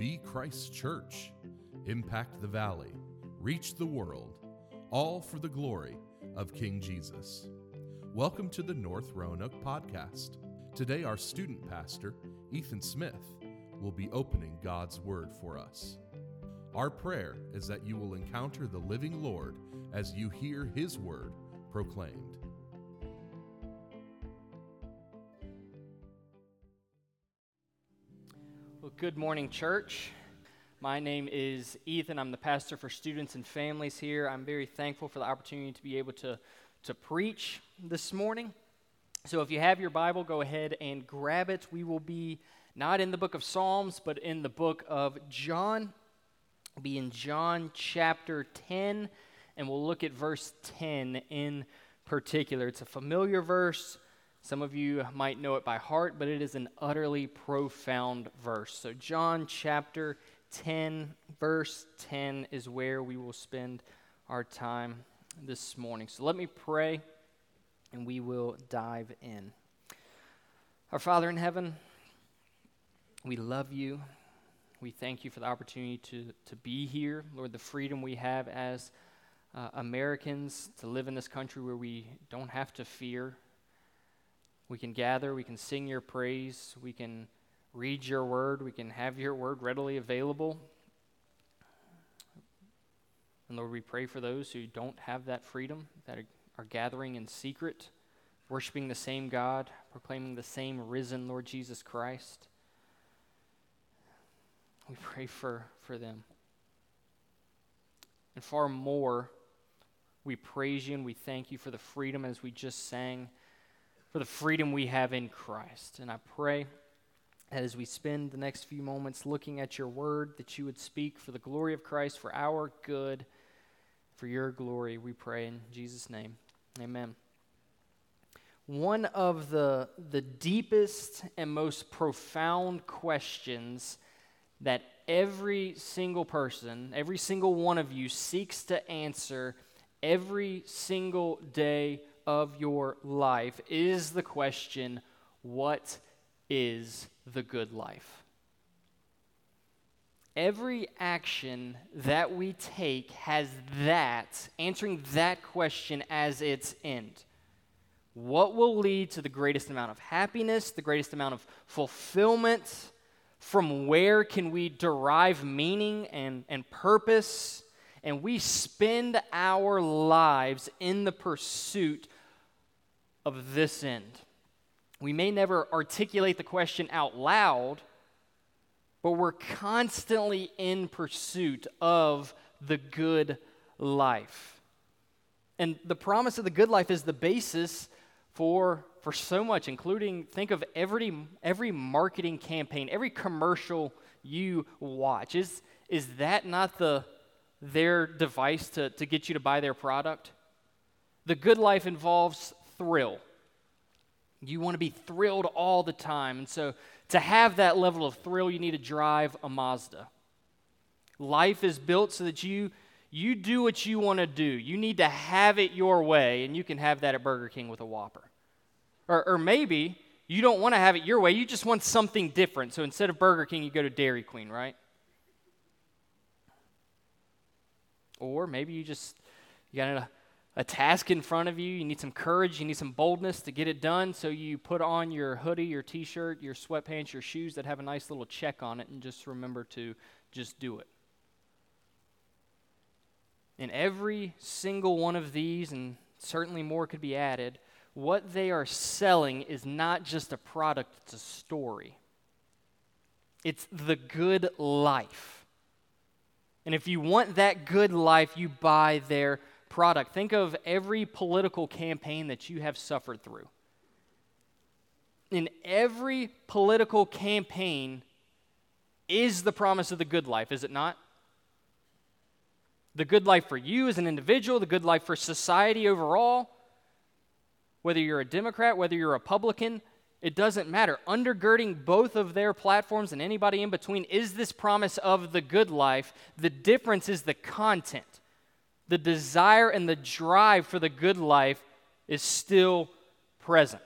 Be Christ Church, impact the valley, reach the world, all for the glory of King Jesus. Welcome to the North Roanoke podcast. Today, our student pastor, Ethan Smith, will be opening God's Word for us. Our prayer is that you will encounter the living Lord as you hear His Word proclaimed. Good morning, church. My name is Ethan. I'm the pastor for students and families here. I'm very thankful for the opportunity to be able to, to preach this morning. So, if you have your Bible, go ahead and grab it. We will be not in the book of Psalms, but in the book of John. We'll be in John chapter 10, and we'll look at verse 10 in particular. It's a familiar verse. Some of you might know it by heart, but it is an utterly profound verse. So, John chapter 10, verse 10 is where we will spend our time this morning. So, let me pray and we will dive in. Our Father in heaven, we love you. We thank you for the opportunity to, to be here. Lord, the freedom we have as uh, Americans to live in this country where we don't have to fear we can gather, we can sing your praise, we can read your word, we can have your word readily available. And Lord, we pray for those who don't have that freedom, that are, gathering in secret, worshiping the same God, proclaiming the same risen Lord Jesus Christ. We pray for, for them. And far more, we praise you and we thank you for the freedom as we just sang for the freedom we have in Christ. And I pray that as we spend the next few moments looking at your word, that you would speak for the glory of Christ, for our good, for your glory, we pray in Jesus' name. Amen. One of the, the deepest and most profound questions that every single person, every single one of you seeks to answer every single day of your life is the question what is the good life? Every action that we take has that, answering that question as its end. What will lead to the greatest amount of happiness, the greatest amount of fulfillment? From where can we derive meaning and, and purpose? And we spend our lives in the pursuit of this end. We may never articulate the question out loud, but we're constantly in pursuit of the good life. And the promise of the good life is the basis for, for so much, including think of every, every marketing campaign, every commercial you watch. Is, is that not the, their device to, to get you to buy their product? The good life involves thrill. You want to be thrilled all the time. And so, to have that level of thrill, you need to drive a Mazda. Life is built so that you you do what you want to do. You need to have it your way, and you can have that at Burger King with a Whopper. Or, or maybe you don't want to have it your way, you just want something different. So instead of Burger King, you go to Dairy Queen, right? Or maybe you just you got a a task in front of you. You need some courage, you need some boldness to get it done. So you put on your hoodie, your t shirt, your sweatpants, your shoes that have a nice little check on it, and just remember to just do it. In every single one of these, and certainly more could be added, what they are selling is not just a product, it's a story. It's the good life. And if you want that good life, you buy their product. Think of every political campaign that you have suffered through. In every political campaign is the promise of the good life, is it not? The good life for you as an individual, the good life for society overall. Whether you're a Democrat, whether you're a Republican, it doesn't matter. Undergirding both of their platforms and anybody in between is this promise of the good life. The difference is the content the desire and the drive for the good life is still present.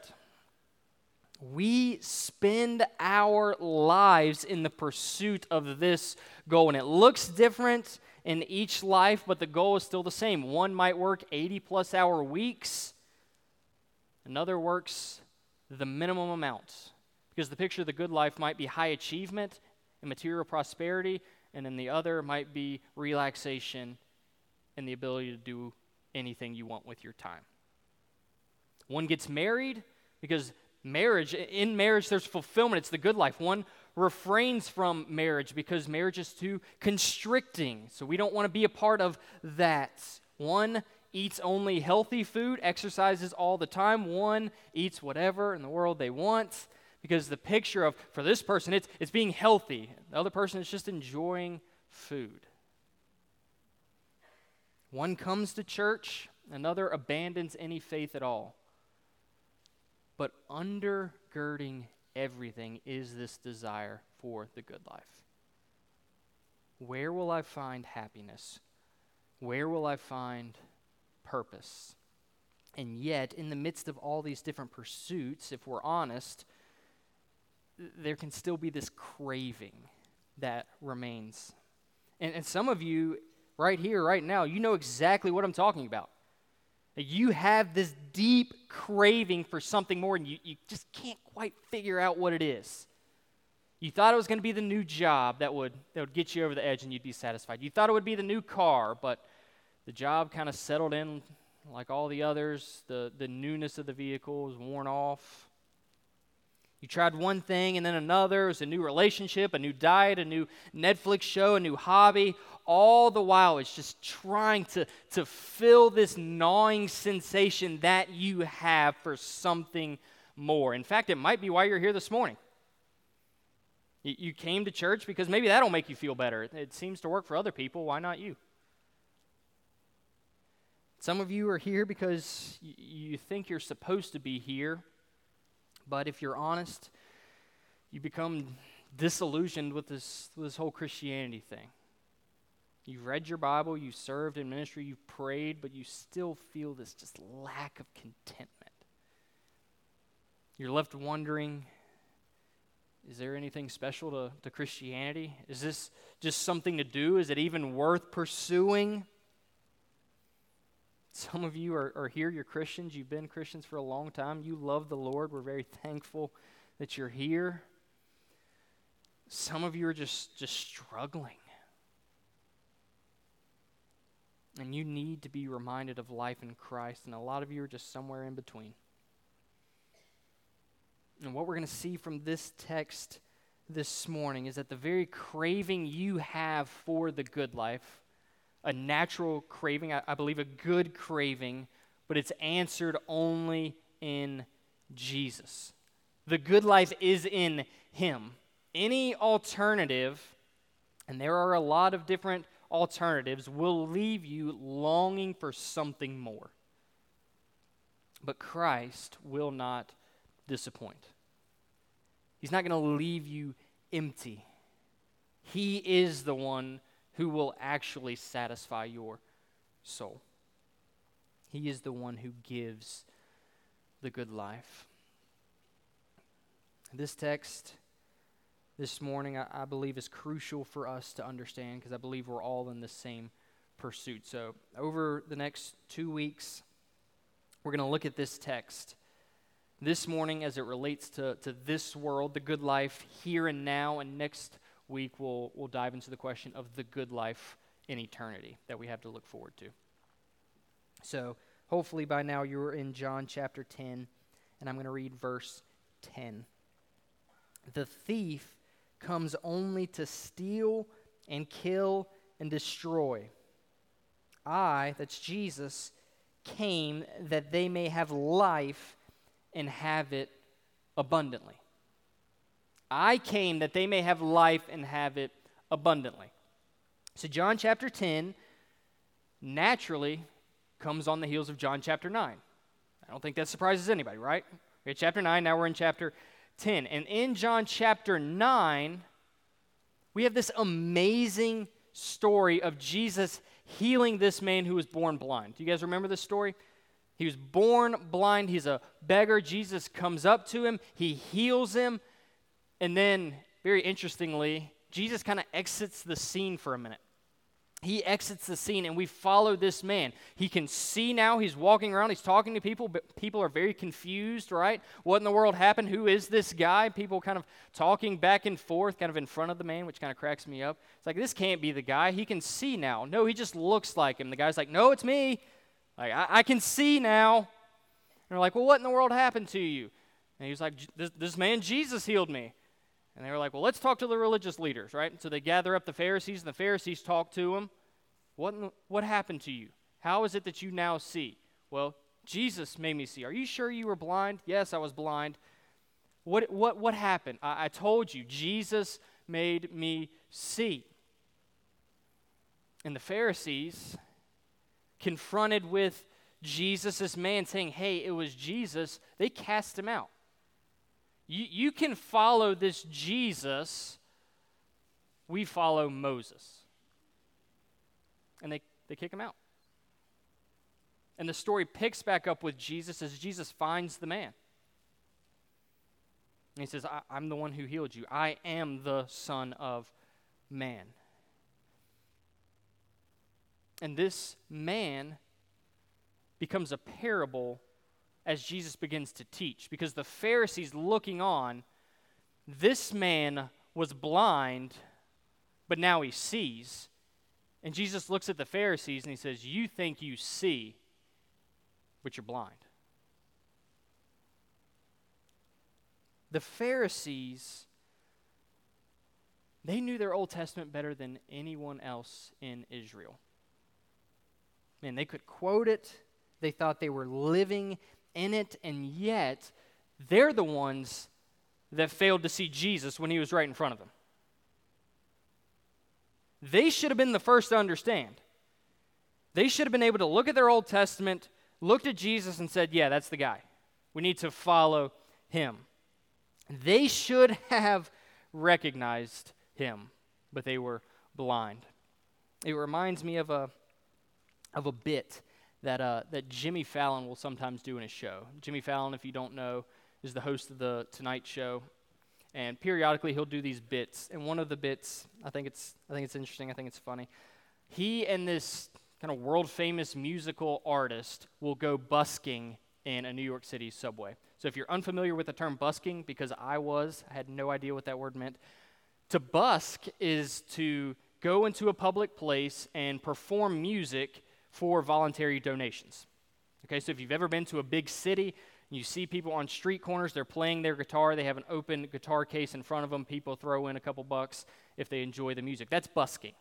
we spend our lives in the pursuit of this goal. And it looks different in each life, but the goal is still the same. One might work 80 plus hour weeks, another works the minimum amount. Because the picture of the good life might be high achievement and material prosperity, and then the other might be relaxation and the ability to do anything you want with your time. One gets married because marriage, in marriage, there's fulfillment. It's the good life. One refrains from marriage because marriage is too constricting. So we don't want to be a part of that. One eats only healthy food, exercises all the time. One eats whatever in the world they want because the picture of, for this person, it's, it's being healthy. The other person is just enjoying food. One comes to church, another abandons any faith at all. But undergirding everything is this desire for the good life. Where will I find happiness? Where will I find purpose? And yet, in the midst of all these different pursuits, if we're honest, there can still be this craving that remains. And, and some of you, right here, right now, you know exactly what I'm talking about. You have this deep craving for something more, and you, you just can't quite figure out what it is. You thought it was going to be the new job that would, that would get you over the edge and you'd be satisfied. You thought it would be the new car, but the job kind of settled in like all the others. The, the newness of the vehicle was worn off. You tried one thing and then another. It was a new relationship, a new diet, a new Netflix show, a new hobby. All the while, it's just trying to, to fill this gnawing sensation that you have for something more. In fact, it might be why you're here this morning. You, you came to church because maybe that'll make you feel better. It seems to work for other people. Why not you? Some of you are here because you think you're supposed to be here but if you're honest, you become disillusioned with this, this whole Christianity thing. You've read your Bible, you've served in ministry, you've prayed, but you still feel this just lack of contentment. You're left wondering is there anything special to, to Christianity? Is this just something to do? Is it even worth pursuing? Some of you are, are here, you're Christians, you've been Christians for a long time, you love the Lord. We're very thankful that you're here. Some of you are just, just struggling. And you need to be reminded of life in Christ, and a lot of you are just somewhere in between. And what we're going to see from this text this morning is that the very craving you have for the good life a natural craving, I, I believe a good craving, but it's answered only in Jesus. The good life is in Him. Any alternative, and there are a lot of different alternatives, will leave you longing for something more. But Christ will not disappoint. He's not going to leave you empty. He is the one who will actually satisfy your soul. He is the one who gives the good life. This text this morning, I, I believe, is crucial for us to understand because I believe we're all in the same pursuit. So, over the next two weeks, we're going to look at this text this morning as it relates to, to this world, the good life here and now, and next week, we'll, we'll dive into the question of the good life in eternity that we have to look forward to. So, hopefully, by now you're in John chapter 10, and I'm going to read verse 10. The thief comes only to steal and kill and destroy. I, that's Jesus, came that they may have life and have it abundantly. I came that they may have life and have it abundantly. So, John chapter 10 naturally comes on the heels of John chapter 9. I don't think that surprises anybody, right? We're at chapter 9, now we're in chapter 10. And in John chapter 9, we have this amazing story of Jesus healing this man who was born blind. Do you guys remember this story? He was born blind. He's a beggar. Jesus comes up to him, he heals him. And then, very interestingly, Jesus kind of exits the scene for a minute. He exits the scene, and we follow this man. He can see now. He's walking around. He's talking to people, but people are very confused, right? What in the world happened? Who is this guy? People kind of talking back and forth, kind of in front of the man, which kind of cracks me up. It's like, this can't be the guy. He can see now. No, he just looks like him. The guy's like, no, it's me. Like, I, I can see now. And they're like, well, what in the world happened to you? And he's like, this, this man, Jesus, healed me. And they were like, well, let's talk to the religious leaders, right? so they gather up the Pharisees, and the Pharisees talk to them. What, what happened to you? How is it that you now see? Well, Jesus made me see. Are you sure you were blind? Yes, I was blind. What, what, what happened? I, I told you, Jesus made me see. And the Pharisees, confronted with Jesus, man saying, Hey, it was Jesus, they cast him out. You, you can follow this Jesus, we follow Moses. And they, they kick him out. And the story picks back up with Jesus as Jesus finds the man. And he says, I, am the one who healed you. I am the Son of Man. And this man becomes a parable as Jesus begins to teach because the Pharisees looking on, this man was blind, but now he sees. And Jesus looks at the Pharisees and he says, You think you see, but you're blind. The Pharisees, they knew their Old Testament better than anyone else in Israel. Man, they could quote it, they thought they were living in it, and yet they're the ones that failed to see Jesus when he was right in front of them. They should have been the first to understand. They should have been able to look at their Old Testament, looked at Jesus, and said, Yeah, that's the guy. We need to follow him. They should have recognized him, but they were blind. It reminds me of a, of a bit that, uh, that Jimmy Fallon will sometimes do in his show. Jimmy Fallon, if you don't know, is the host of the Tonight Show, and periodically he'll do these bits. And one of the bits, I think it's, I think it's interesting. I think it's funny. He and this kind of world famous musical artist will go busking in a New York City subway. So if you're unfamiliar with the term busking, because I was, I had no idea what that word meant. To busk is to go into a public place and perform music for voluntary donations. Okay, so if you've ever been to a big city, you see people on street corners, they're playing their guitar, they have an open guitar case in front of them, people throw in a couple bucks if they enjoy the music. That's busking.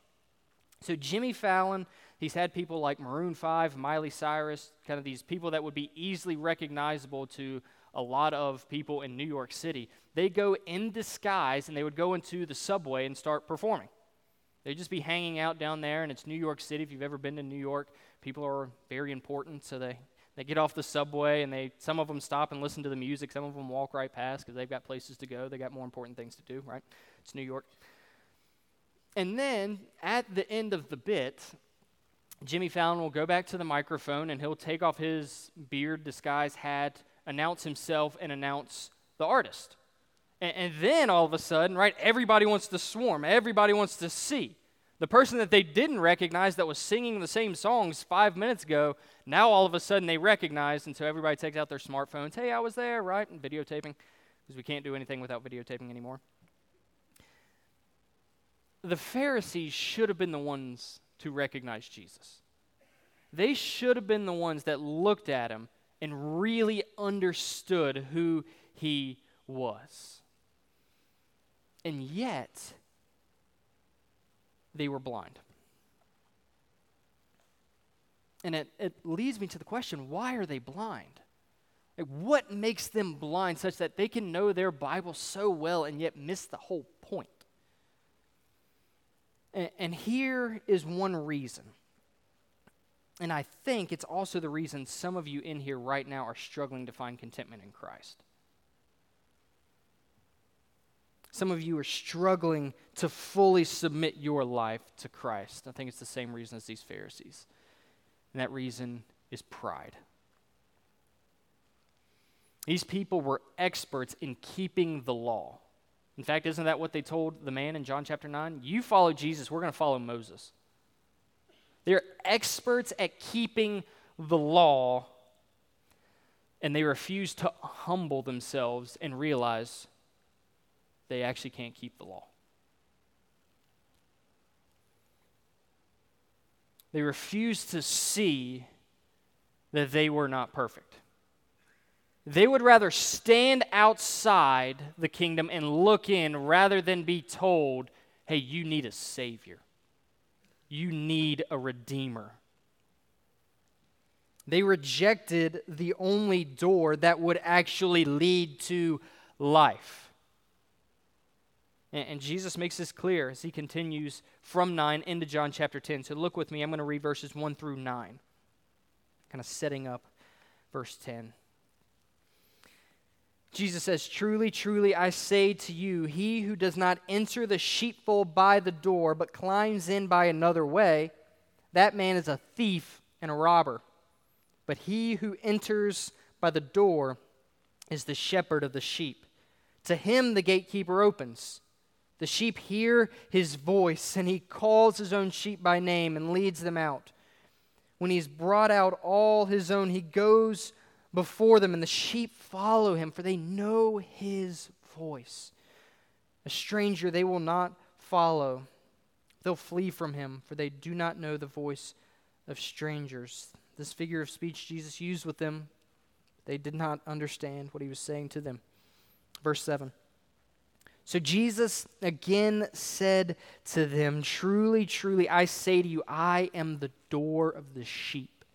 So Jimmy Fallon, he's had people like Maroon 5, Miley Cyrus, kind of these people that would be easily recognizable to a lot of people in New York City. They go in disguise and they would go into the subway and start performing. They'd just be hanging out down there, and it's New York City. If you've ever been to New York, people are very important, so they, they get off the subway, and they some of them stop and listen to the music. Some of them walk right past because they've got places to go. They got more important things to do, right? It's New York. And then at the end of the bit, Jimmy Fallon will go back to the microphone and he'll take off his beard, disguise, hat, announce himself, and announce the artist. And, and then all of a sudden, right, everybody wants to swarm, everybody wants to see. The person that they didn't recognize that was singing the same songs five minutes ago, now all of a sudden they recognize, and so everybody takes out their smartphones. Hey, I was there, right? And videotaping, because we can't do anything without videotaping anymore. The Pharisees should have been the ones to recognize Jesus. They should have been the ones that looked at him and really understood who he was. And yet, they were blind. And it, it leads me to the question why are they blind? Like, what makes them blind such that they can know their Bible so well and yet miss the whole point? And, and here is one reason. And I think it's also the reason some of you in here right now are struggling to find contentment in Christ. Some of you are struggling to fully submit your life to Christ. I think it's the same reason as these Pharisees. And that reason is pride. These people were experts in keeping the law. In fact, isn't that what they told the man in John chapter 9? You follow Jesus, we're going to follow Moses. They're experts at keeping the law, and they refuse to humble themselves and realize they actually can't keep the law. They refuse to see that they were not perfect. They would rather stand outside the kingdom and look in rather than be told, hey, you need a Savior. You need a Redeemer. They rejected the only door that would actually lead to life. And, Jesus makes this clear as he continues from 9 into John chapter 10. So look with me. I'm going to read verses 1 through 9, kind of setting up verse 10. Jesus says, Truly, truly, I say to you, he who does not enter the sheepfold by the door, but climbs in by another way, that man is a thief and a robber. But he who enters by the door is the shepherd of the sheep. To him the gatekeeper opens. The sheep hear his voice, and he calls his own sheep by name and leads them out. When he's brought out all his own, he goes before them, and the sheep follow him, for they know his voice. A stranger they will not follow. They'll flee from him, for they do not know the voice of strangers. This figure of speech Jesus used with them, they did not understand what he was saying to them. Verse 7. So Jesus again said to them, Truly, truly, I say to you, I am the door of the sheep.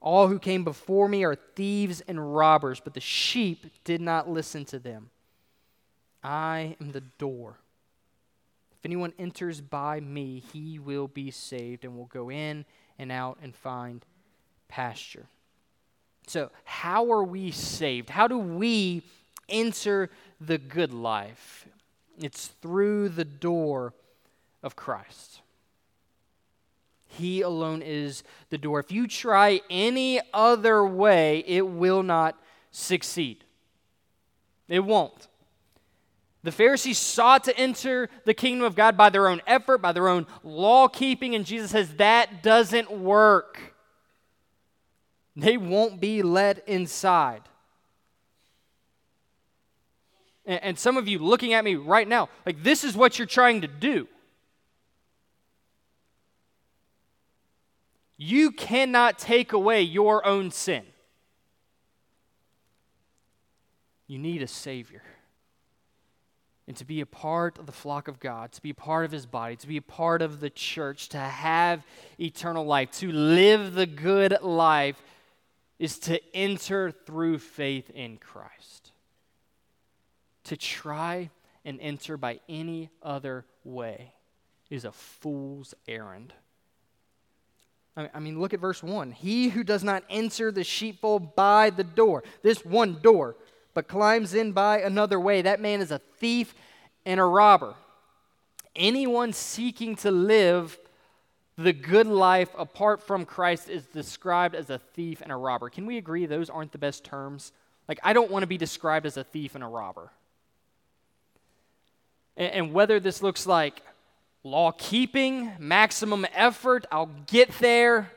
All who came before me are thieves and robbers, but the sheep did not listen to them. I am the door. If anyone enters by me, he will be saved and will go in and out and find pasture. So, how are we saved? How do we enter the good life? It's through the door of Christ. He alone is the door. If you try any other way, it will not succeed. It won't. The Pharisees sought to enter the kingdom of God by their own effort, by their own law keeping, and Jesus says that doesn't work. They won't be let inside. And, some of you looking at me right now, like this is what you're trying to do. You cannot take away your own sin. You need a Savior. And to be a part of the flock of God, to be a part of His body, to be a part of the church, to have eternal life, to live the good life, is to enter through faith in Christ. To try and enter by any other way is a fool's errand. I mean, look at verse 1. He who does not enter the sheepfold by the door, this one door, but climbs in by another way, that man is a thief and a robber. Anyone seeking to live the good life apart from Christ is described as a thief and a robber. Can we agree those aren't the best terms? Like, I don't want to be described as a thief and a robber. And, whether this looks like law keeping, maximum effort, I'll get there.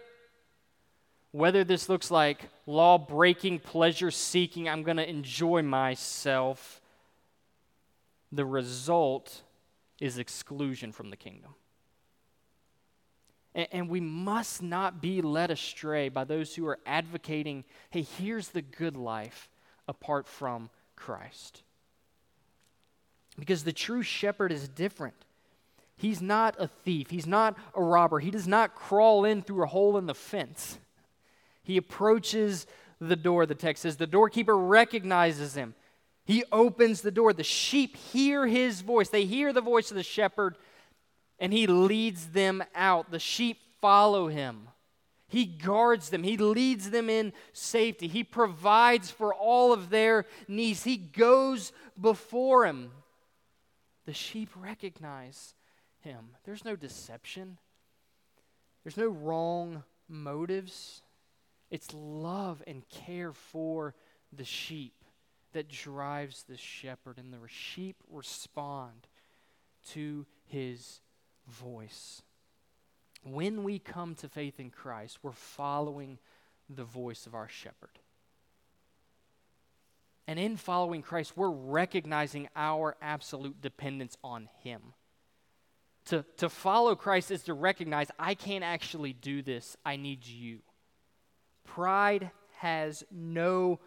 Whether this looks like law breaking, pleasure seeking, I'm going to enjoy myself, the result is exclusion from the kingdom. And we must not be led astray by those who are advocating hey, here's the good life apart from Christ. Because the true shepherd is different. He's not a thief. He's not a robber. He does not crawl in through a hole in the fence. He approaches the door, the text says. The doorkeeper recognizes him. He opens the door. The sheep hear his voice. They hear the voice of the shepherd, and he leads them out. The sheep follow him. He guards them. He leads them in safety. He provides for all of their needs. He goes before him. The sheep recognize him. There's no deception, there's no wrong motives. It's love and care for the sheep. that drives the shepherd, and the sheep respond to his voice. When we come to faith in Christ, we're following the voice of our shepherd. And in following Christ, we're recognizing our absolute dependence on Him. To, to follow Christ is to recognize I can't actually do this, I need you. Pride has no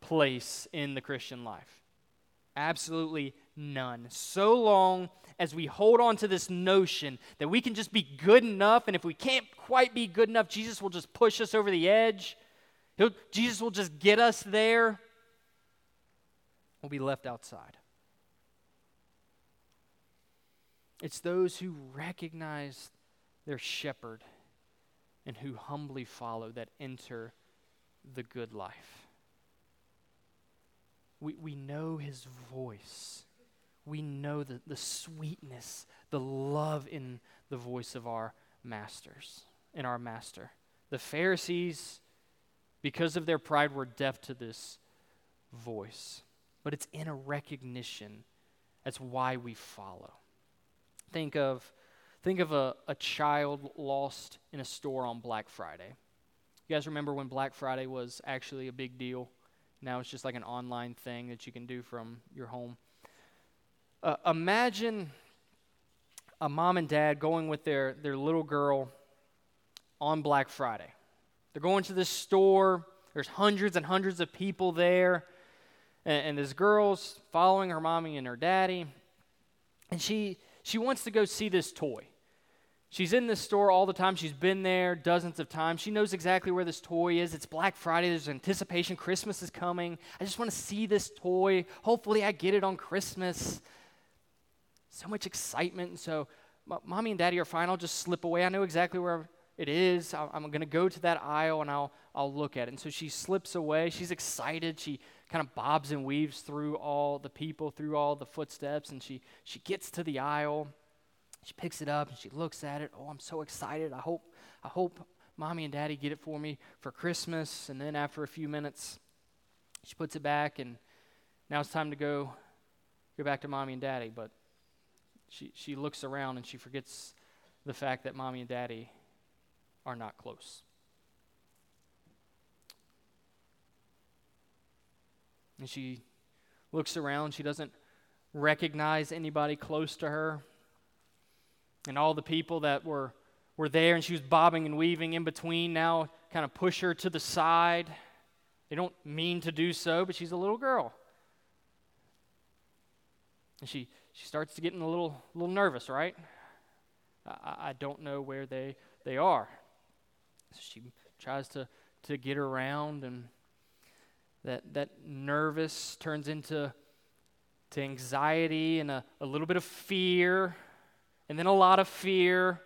place in the Christian life. Absolutely none. So long as we hold on to this notion that we can just be good enough, and if we can't quite be good enough, Jesus will just push us over the edge. He'll, Jesus will just get us there will be left outside. It's those who recognize their shepherd and who humbly follow that enter the good life. We, we know his voice. We know the, the sweetness, the love in the voice of our masters, in our master. The Pharisees, because of their pride, were deaf to this voice but it's in a recognition. That's why we follow. Think of, think of a, a child lost in a store on Black Friday. You guys remember when Black Friday was actually a big deal? Now it's just like an online thing that you can do from your home. Uh, imagine a mom and dad going with their, their little girl on Black Friday. They're going to this store, there's hundreds and hundreds of people there and, and this girl's following her mommy and her daddy, and she she wants to go see this toy. She's in this store all the time. She's been there dozens of times. She knows exactly where this toy is. It's Black Friday. There's anticipation. Christmas is coming. I just want to see this toy. Hopefully, I get it on Christmas. So much excitement. And so, mommy and daddy are fine. I'll just slip away. I know exactly where it is. I'm going to go to that aisle and I'll, I'll look at it. And so she slips away. She's excited. She kind of bobs and weaves through all the people, through all the footsteps, and she, she gets to the aisle. She picks it up and she looks at it. Oh, I'm so excited. I hope, I hope mommy and daddy get it for me for Christmas. And then after a few minutes, she puts it back, and now it's time to go, go back to mommy and daddy. But she, she looks around and she forgets the fact that mommy and daddy are not close. And she looks around. She doesn't recognize anybody close to her. And all the people that were, were there, and she was bobbing and weaving in between, now kind of push her to the side. They don't mean to do so, but she's a little girl. And she, she starts to get a little, little nervous, right? I, I don't know where they, they are. She tries to, to get around and that, that nervous turns into to anxiety and a, a little bit of fear, and then a lot of fear.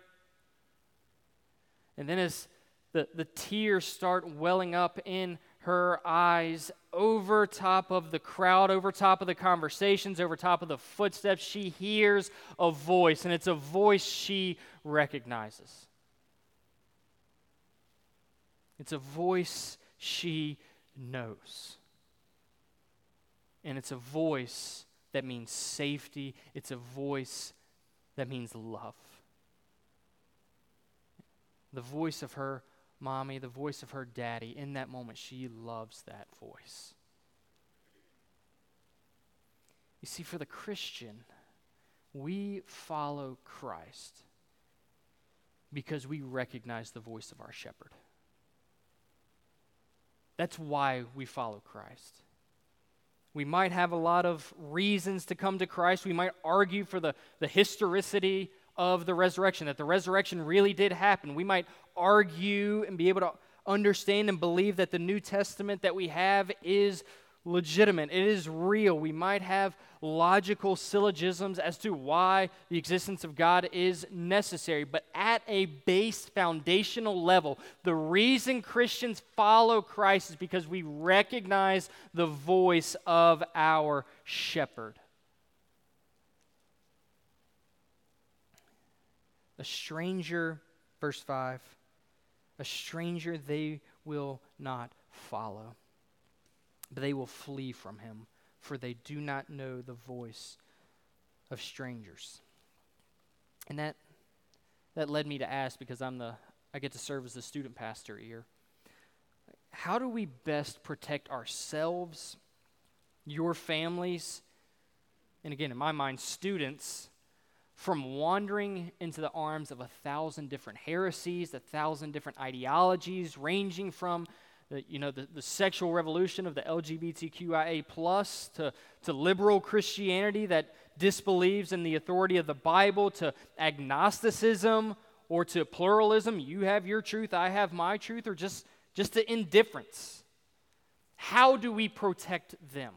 And then as the, the tears start welling up in her eyes over top of the crowd, over top of the conversations, over top of the footsteps, she hears a voice, and it's a voice she recognizes. It's a voice she knows. And it's a voice that means safety, it's a voice that means love. The voice of her mommy, the voice of her daddy, in that moment, she loves that voice. You see, for the Christian, we follow Christ because we recognize the voice of our shepherd. That's why we follow Christ. We might have a lot of reasons to come to Christ. We might argue for the, the historicity of the resurrection, that the resurrection really did happen. We might argue and be able to understand and believe that the New Testament that we have is legitimate, it is real. We might have logical syllogisms as to why the existence of God is necessary, but at a base foundational level, the reason Christians follow Christ is because we recognize the voice of our shepherd. A stranger, verse 5, a stranger they will not follow but they will flee from him. for they do not know the voice of strangers. And that that led me to ask because I'm the I get to serve as the student pastor here. How do we best protect ourselves, your families, and again in my mind students from wandering into the arms of a thousand different heresies, a thousand different ideologies, ranging from you know, the, the sexual revolution of the LGBTQIA plus to, to liberal Christianity that disbelieves in the authority of the Bible to agnosticism or to pluralism. You have your truth, I have my truth, or just, just to indifference. How do we protect them?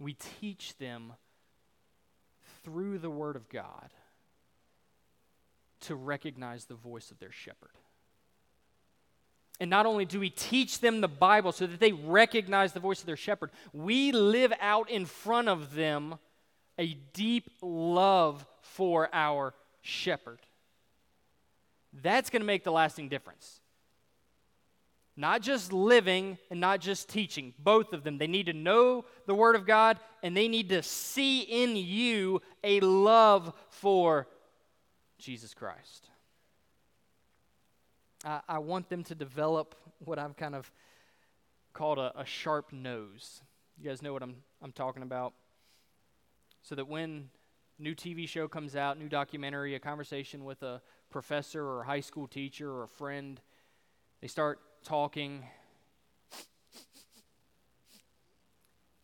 we teach them through the Word of God to recognize the voice of their shepherd. And not only do we teach them the Bible so that they recognize the voice of their shepherd, we live out in front of them a deep love for our shepherd. That's going to make the lasting difference. Not just living and not just teaching, both of them. They need to know the Word of God and they need to see in you a love for Jesus Christ. I, I want them to develop what I've kind of called a, a sharp nose. You guys know what I'm, I'm talking about? So that when new TV show comes out, new documentary, a conversation with a professor or a high school teacher or a friend, they start talking.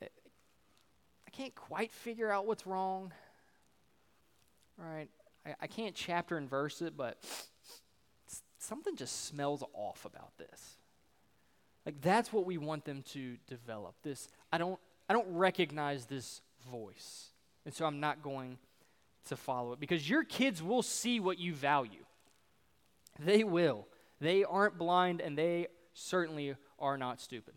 I can't quite figure out what's wrong. Right? I, I can't chapter and verse it, but something just smells off about this. Like that's what we want them to develop. This I don't I don't recognize this voice. And so I'm not going to follow it because your kids will see what you value. They will. They aren't blind and they certainly are not stupid.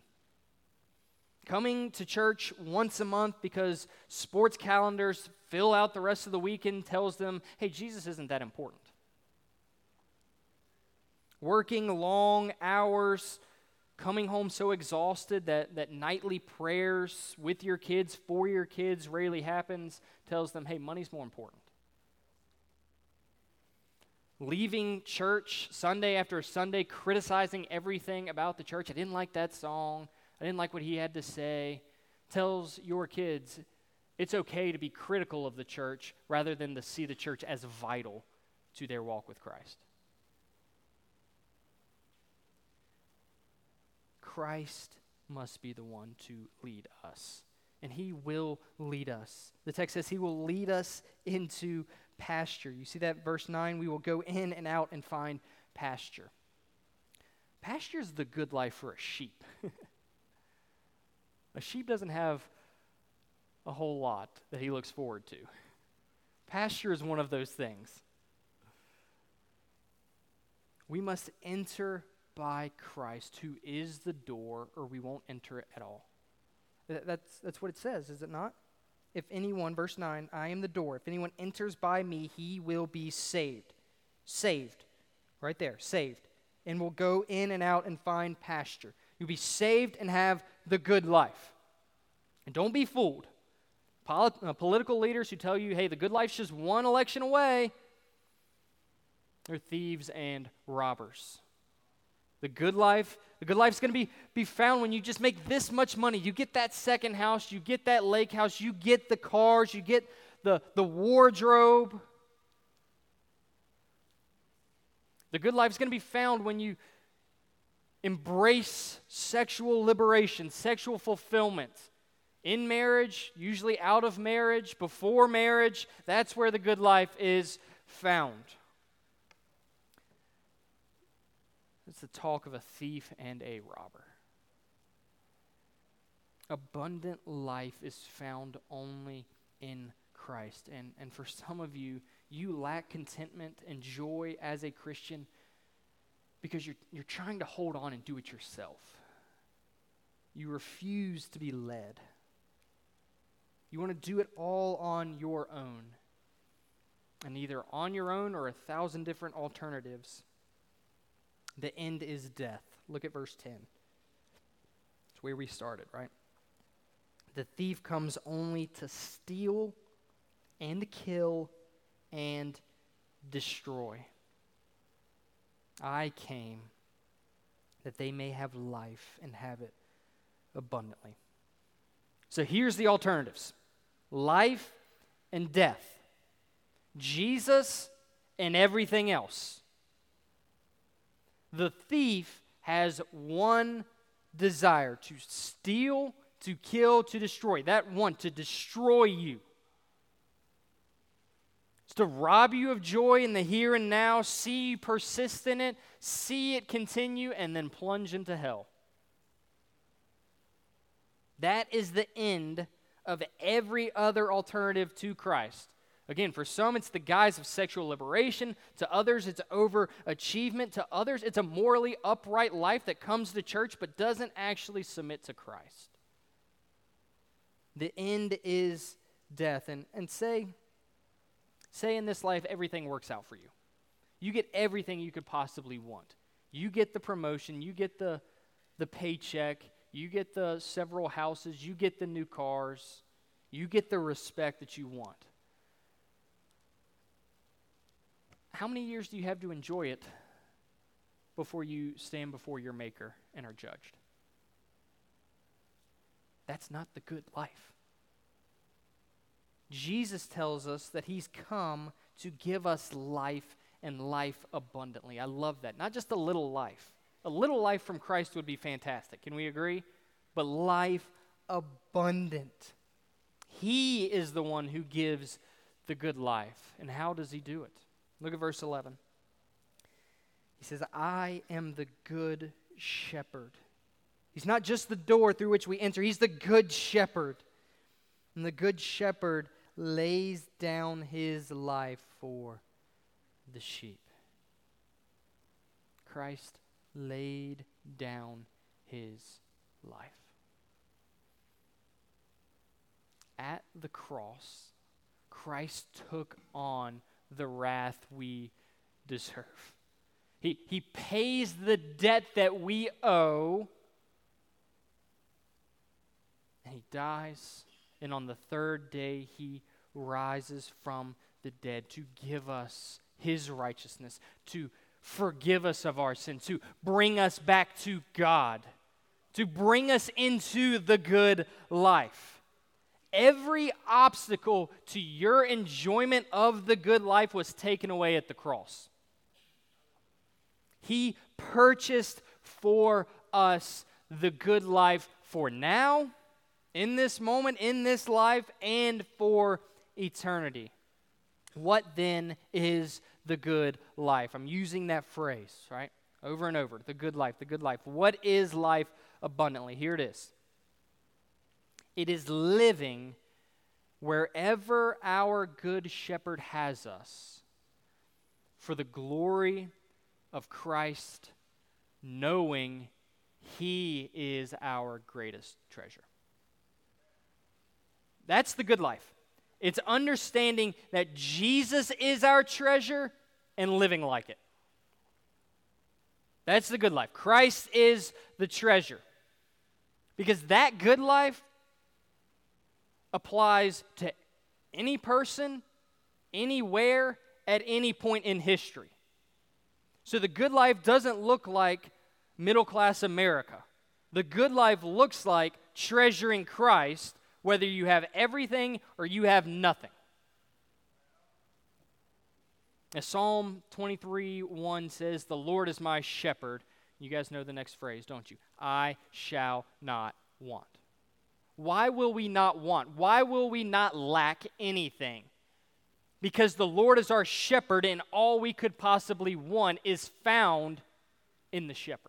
Coming to church once a month because sports calendars fill out the rest of the weekend tells them, hey, Jesus isn't that important. Working long hours, coming home so exhausted that, that nightly prayers with your kids, for your kids, rarely happens, tells them, hey, money's more important leaving church Sunday after Sunday, criticizing everything about the church. I didn't like that song. I didn't like what he had to say. Tells your kids it's okay to be critical of the church rather than to see the church as vital to their walk with Christ. Christ must be the one to lead us. And he will lead us. The text says he will lead us into pasture. You see that verse 9? We will go in and out and find pasture. Pasture is the good life for a sheep. a sheep doesn't have a whole lot that he looks forward to. Pasture is one of those things. We must enter by Christ, who is the door, or we won't enter at all. That's, that's what it says, is it not? if anyone, verse 9, I am the door. If anyone enters by me, he will be saved. Saved. Right there, saved. And will go in and out and find pasture. You'll be saved and have the good life. And don't be fooled. Polit- uh, political leaders who tell you, hey, the good life's just one election away, they're thieves and robbers. The good life, the good life is going to be, be found when you just make this much money. You get that second house, you get that lake house, you get the cars, you get the, the wardrobe. The good life is going to be found when you embrace sexual liberation, sexual fulfillment. In marriage, usually out of marriage, before marriage, that's where the good life is found. It's the talk of a thief and a robber. Abundant life is found only in Christ. And, and for some of you, you lack contentment and joy as a Christian because you're, you're trying to hold on and do it yourself. You refuse to be led. You want to do it all on your own. And either on your own or a thousand different alternatives the end is death. Look at verse 10. It's where we started, right? The thief comes only to steal and kill and destroy. I came that they may have life and have it abundantly. So here's the alternatives life and death, Jesus and everything else. The thief has one desire to steal, to kill, to destroy. That one, to destroy you. It's to rob you of joy in the here and now, see you persist in it, see it continue, and then plunge into hell. That is the end of every other alternative to Christ. Again, for some, it's the guise of sexual liberation. To others, it's overachievement. To others, it's a morally upright life that comes to church but doesn't actually submit to Christ. The end is death. And, and say, say in this life, everything works out for you. You get everything you could possibly want. You get the promotion, you get the, the paycheck, you get the several houses, you get the new cars, you get the respect that you want. How many years do you have to enjoy it before you stand before your Maker and are judged? That's not the good life. Jesus tells us that He's come to give us life and life abundantly. I love that. Not just a little life. A little life from Christ would be fantastic. Can we agree? But life abundant. He is the one who gives the good life. And how does He do it? Look at verse 11. He says, I am the good shepherd. He's not just the door through which we enter, He's the good shepherd. And the good shepherd lays down his life for the sheep. Christ laid down his life. At the cross, Christ took on the wrath we deserve. He, he pays the debt that we owe, and he dies, and on the third day, he rises from the dead to give us his righteousness, to forgive us of our sins, to bring us back to God, to bring us into the good life. Every obstacle to your enjoyment of the good life was taken away at the cross. He purchased for us the good life for now, in this moment, in this life, and for eternity. What then is the good life? I'm using that phrase, right? Over and over. The good life, the good life. What is life abundantly? Here it is it is living wherever our good shepherd has us for the glory of Christ, knowing he is our greatest treasure. That's the good life. It's understanding that Jesus is our treasure and living like it. That's the good life. Christ is the treasure. Because that good life applies to any person, anywhere, at any point in history. So the good life doesn't look like middle class America. The good life looks like treasuring Christ, whether you have everything or you have nothing. As Psalm 23 1 says, The Lord is my shepherd. You guys know the next phrase, don't you? I shall not want. Why will we not want? Why will we not lack anything? Because the Lord is our shepherd, and all we could possibly want is found in the shepherd.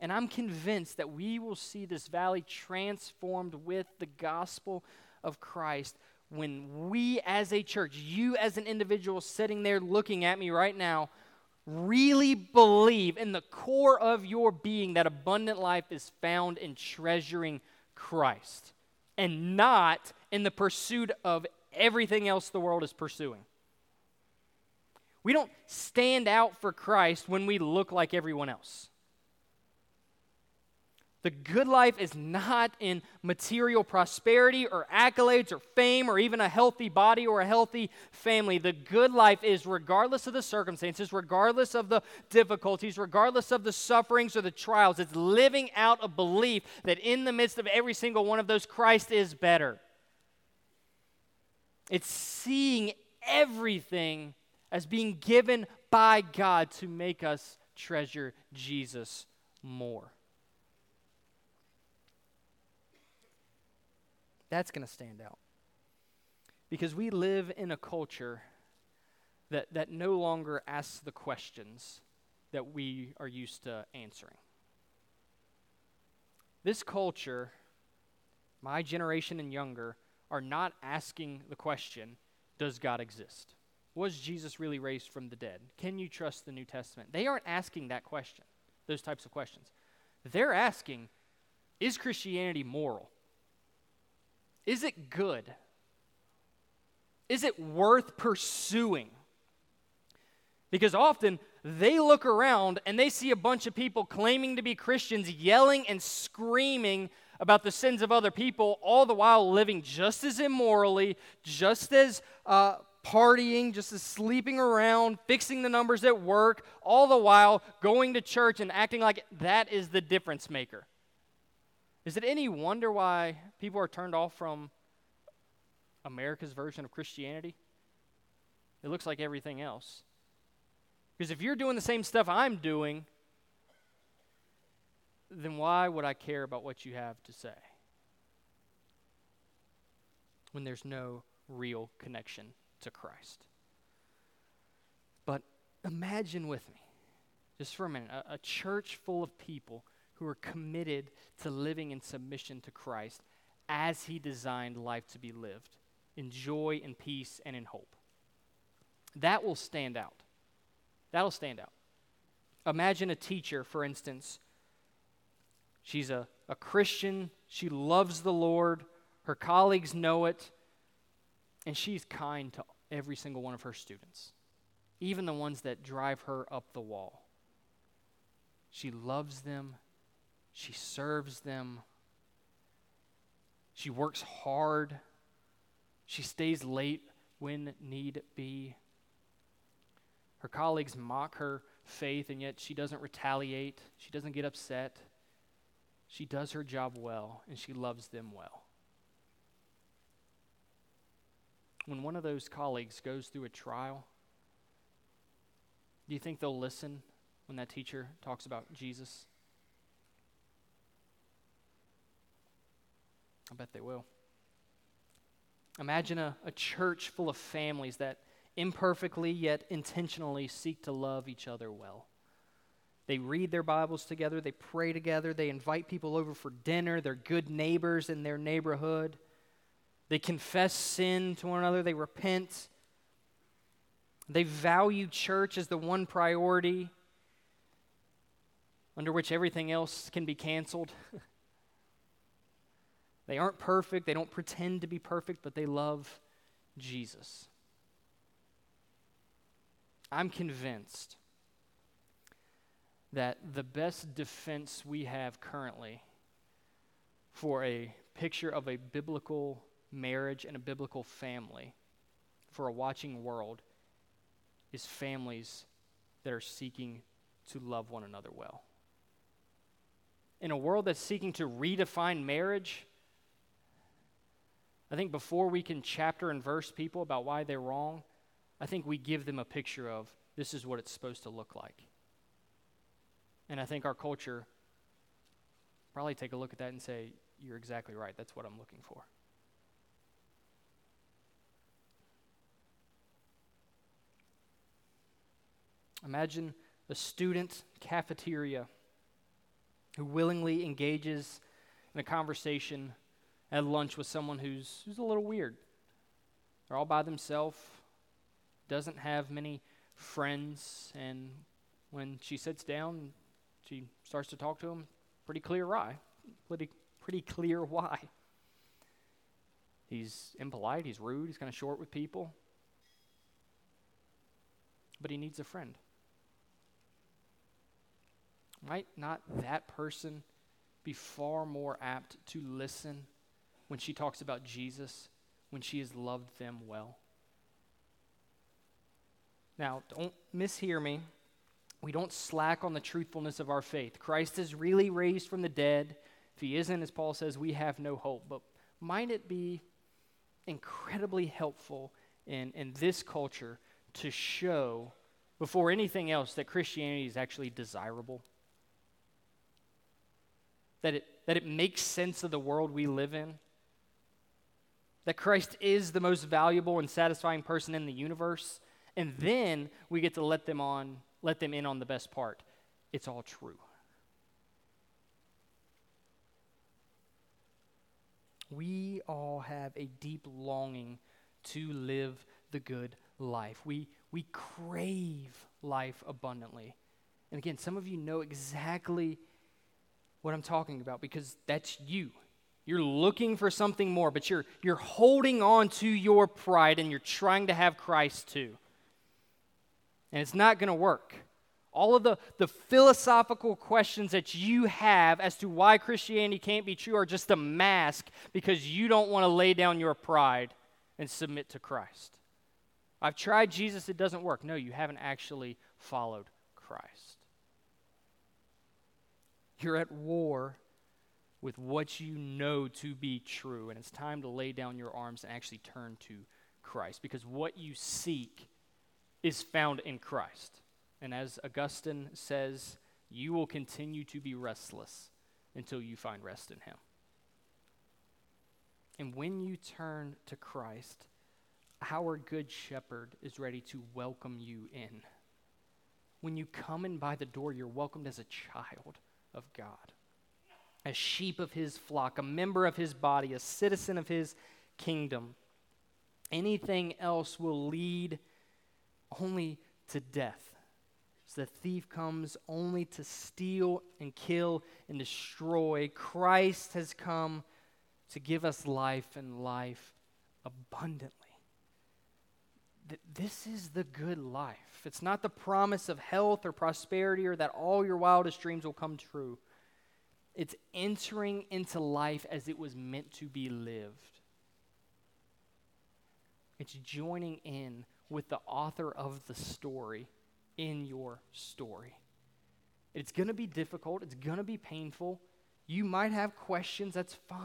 And I'm convinced that we will see this valley transformed with the gospel of Christ when we as a church, you as an individual sitting there looking at me right now, really believe in the core of your being that abundant life is found in treasuring Christ and not in the pursuit of everything else the world is pursuing. We don't stand out for Christ when we look like everyone else. The good life is not in material prosperity or accolades or fame or even a healthy body or a healthy family. The good life is, regardless of the circumstances, regardless of the difficulties, regardless of the sufferings or the trials, it's living out a belief that in the midst of every single one of those, Christ is better. It's seeing everything as being given by God to make us treasure Jesus more. That's going to stand out. Because we live in a culture that, that no longer asks the questions that we are used to answering. This culture, my generation and younger, are not asking the question Does God exist? Was Jesus really raised from the dead? Can you trust the New Testament? They aren't asking that question, those types of questions. They're asking Is Christianity moral? Is it good? Is it worth pursuing? Because often they look around and they see a bunch of people claiming to be Christians yelling and screaming about the sins of other people, all the while living just as immorally, just as uh, partying, just as sleeping around, fixing the numbers at work, all the while going to church and acting like that is the difference maker. Is it any wonder why people are turned off from America's version of Christianity? It looks like everything else. Because if you're doing the same stuff I'm doing, then why would I care about what you have to say? When there's no real connection to Christ. But imagine with me, just for a minute, a, a church full of people who are committed to living in submission to Christ as He designed life to be lived in joy and peace and in hope. That will stand out. That'll stand out. Imagine a teacher, for instance. She's a, a Christian, she loves the Lord, her colleagues know it, and she's kind to every single one of her students, even the ones that drive her up the wall. She loves them, she serves them, she works hard, she stays late when need be. Her colleagues mock her faith, and yet she doesn't retaliate. She doesn't get upset. She does her job well, and she loves them well. When one of those colleagues goes through a trial, do you think they'll listen when that teacher talks about Jesus? I bet they will. Imagine a, a church full of families that imperfectly yet intentionally seek to love each other well. They read their Bibles together, they pray together, they invite people over for dinner, they're good neighbors in their neighborhood. They confess sin to one another, they repent. They value church as the one priority under which everything else can be canceled. they aren't perfect, they don't pretend to be perfect, but they love Jesus. I'm convinced that the best defense we have currently for a picture of a biblical marriage and a biblical family for a watching world is families that are seeking to love one another well. In a world that's seeking to redefine marriage, I think before we can chapter and verse people about why they're wrong, I think we give them a picture of this is what it's supposed to look like. And I think our culture probably take a look at that and say, you're exactly right. That's what I'm looking for. Imagine a student cafeteria who willingly engages in a conversation at lunch with someone who's, who's a little weird. They're all by themselves, doesn't have many friends, and when she sits down, she starts to talk to him. Pretty clear why. Pretty, pretty clear why. He's impolite, he's rude, he's kind of short with people. But he needs a friend. Might not that person be far more apt to listen when she talks about Jesus, when she has loved them well. Now, don't mishear me. We don't slack on the truthfulness of our faith. Christ is really raised from the dead. If he isn't, as Paul says, we have no hope. But might it be incredibly helpful in, in this culture to show, before anything else, that Christianity is actually desirable? That it, that it makes sense of the world we live in? That Christ is the most valuable and satisfying person in the universe? And then we get to let them on, let them in on the best part. It's all true. We all have a deep longing to live the good life. We, we crave life abundantly. And again, some of you know exactly what I'm talking about because that's you. You're looking for something more, but you're, you're holding on to your pride and you're trying to have Christ too. And it's not going to work. All of the, the philosophical questions that you have as to why Christianity can't be true are just a mask because you don't want to lay down your pride and submit to Christ. I've tried Jesus, it doesn't work. No, you haven't actually followed Christ. You're at war with what you know to be true, and it's time to lay down your arms and actually turn to Christ because what you seek is found in Christ. And as Augustine says, you will continue to be restless until you find rest in Him. And when you turn to Christ, our good shepherd is ready to welcome you in. When you come in by the door, you're welcomed as a child of God, a sheep of his flock, a member of his body, a citizen of his kingdom. Anything else will lead only to death. So the thief comes only to steal and kill and destroy. Christ has come to give us life and life abundantly. This is the good life. It's not the promise of health or prosperity or that all your wildest dreams will come true. It's entering into life as it was meant to be lived. It's joining in with the author of the story in your story. It's going to be difficult, it's going to be painful. You might have questions, that's fine.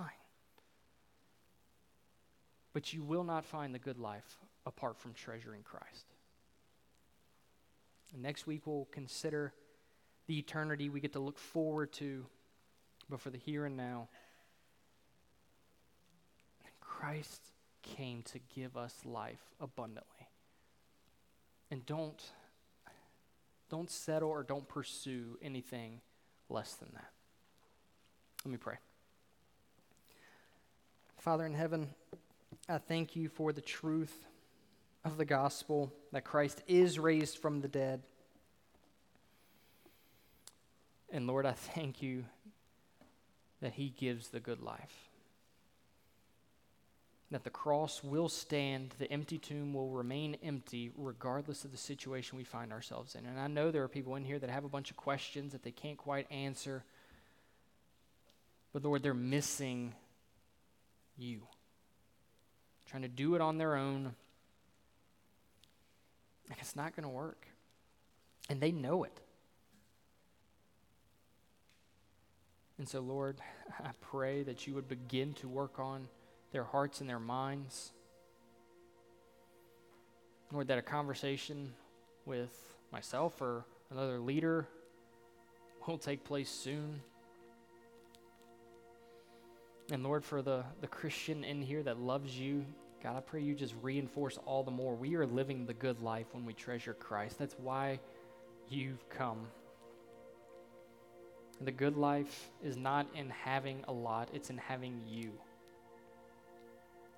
But you will not find the good life apart from treasuring Christ. Next week, we'll consider the eternity we get to look forward to, but for the here and now. Christ came to give us life abundantly. And don't don't settle or don't pursue anything less than that. Let me pray. Father in heaven, I thank you for the truth of the gospel that Christ is raised from the dead. And Lord, I thank you that he gives the good life that the cross will stand, the empty tomb will remain empty regardless of the situation we find ourselves in. And I know there are people in here that have a bunch of questions that they can't quite answer. But Lord, they're missing you. Trying to do it on their own. And it's not going to work. And they know it. And so, Lord, I pray that you would begin to work on their hearts and their minds. Lord, that a conversation with myself or another leader will take place soon. And Lord, for the, the Christian in here that loves you, God, I pray you just reinforce all the more. We are living the good life when we treasure Christ. That's why you've come. The good life is not in having a lot, it's in having you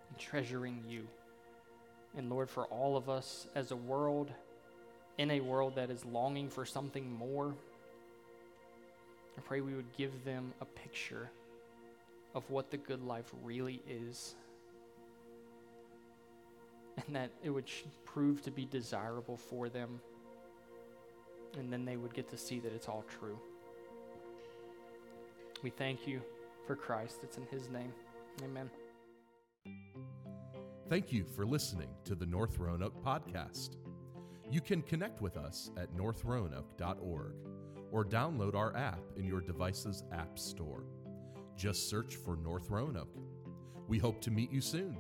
and treasuring you. And Lord, for all of us as a world, in a world that is longing for something more, I pray we would give them a picture of what the good life really is. And that it would prove to be desirable for them. And then they would get to see that it's all true. We thank you for Christ. It's in his name. Amen. Thank you for listening to the North Roanoke podcast. You can connect with us at northroanoke.org or download our app in your device's app store. Just search for North Roanoke. We hope to meet you soon.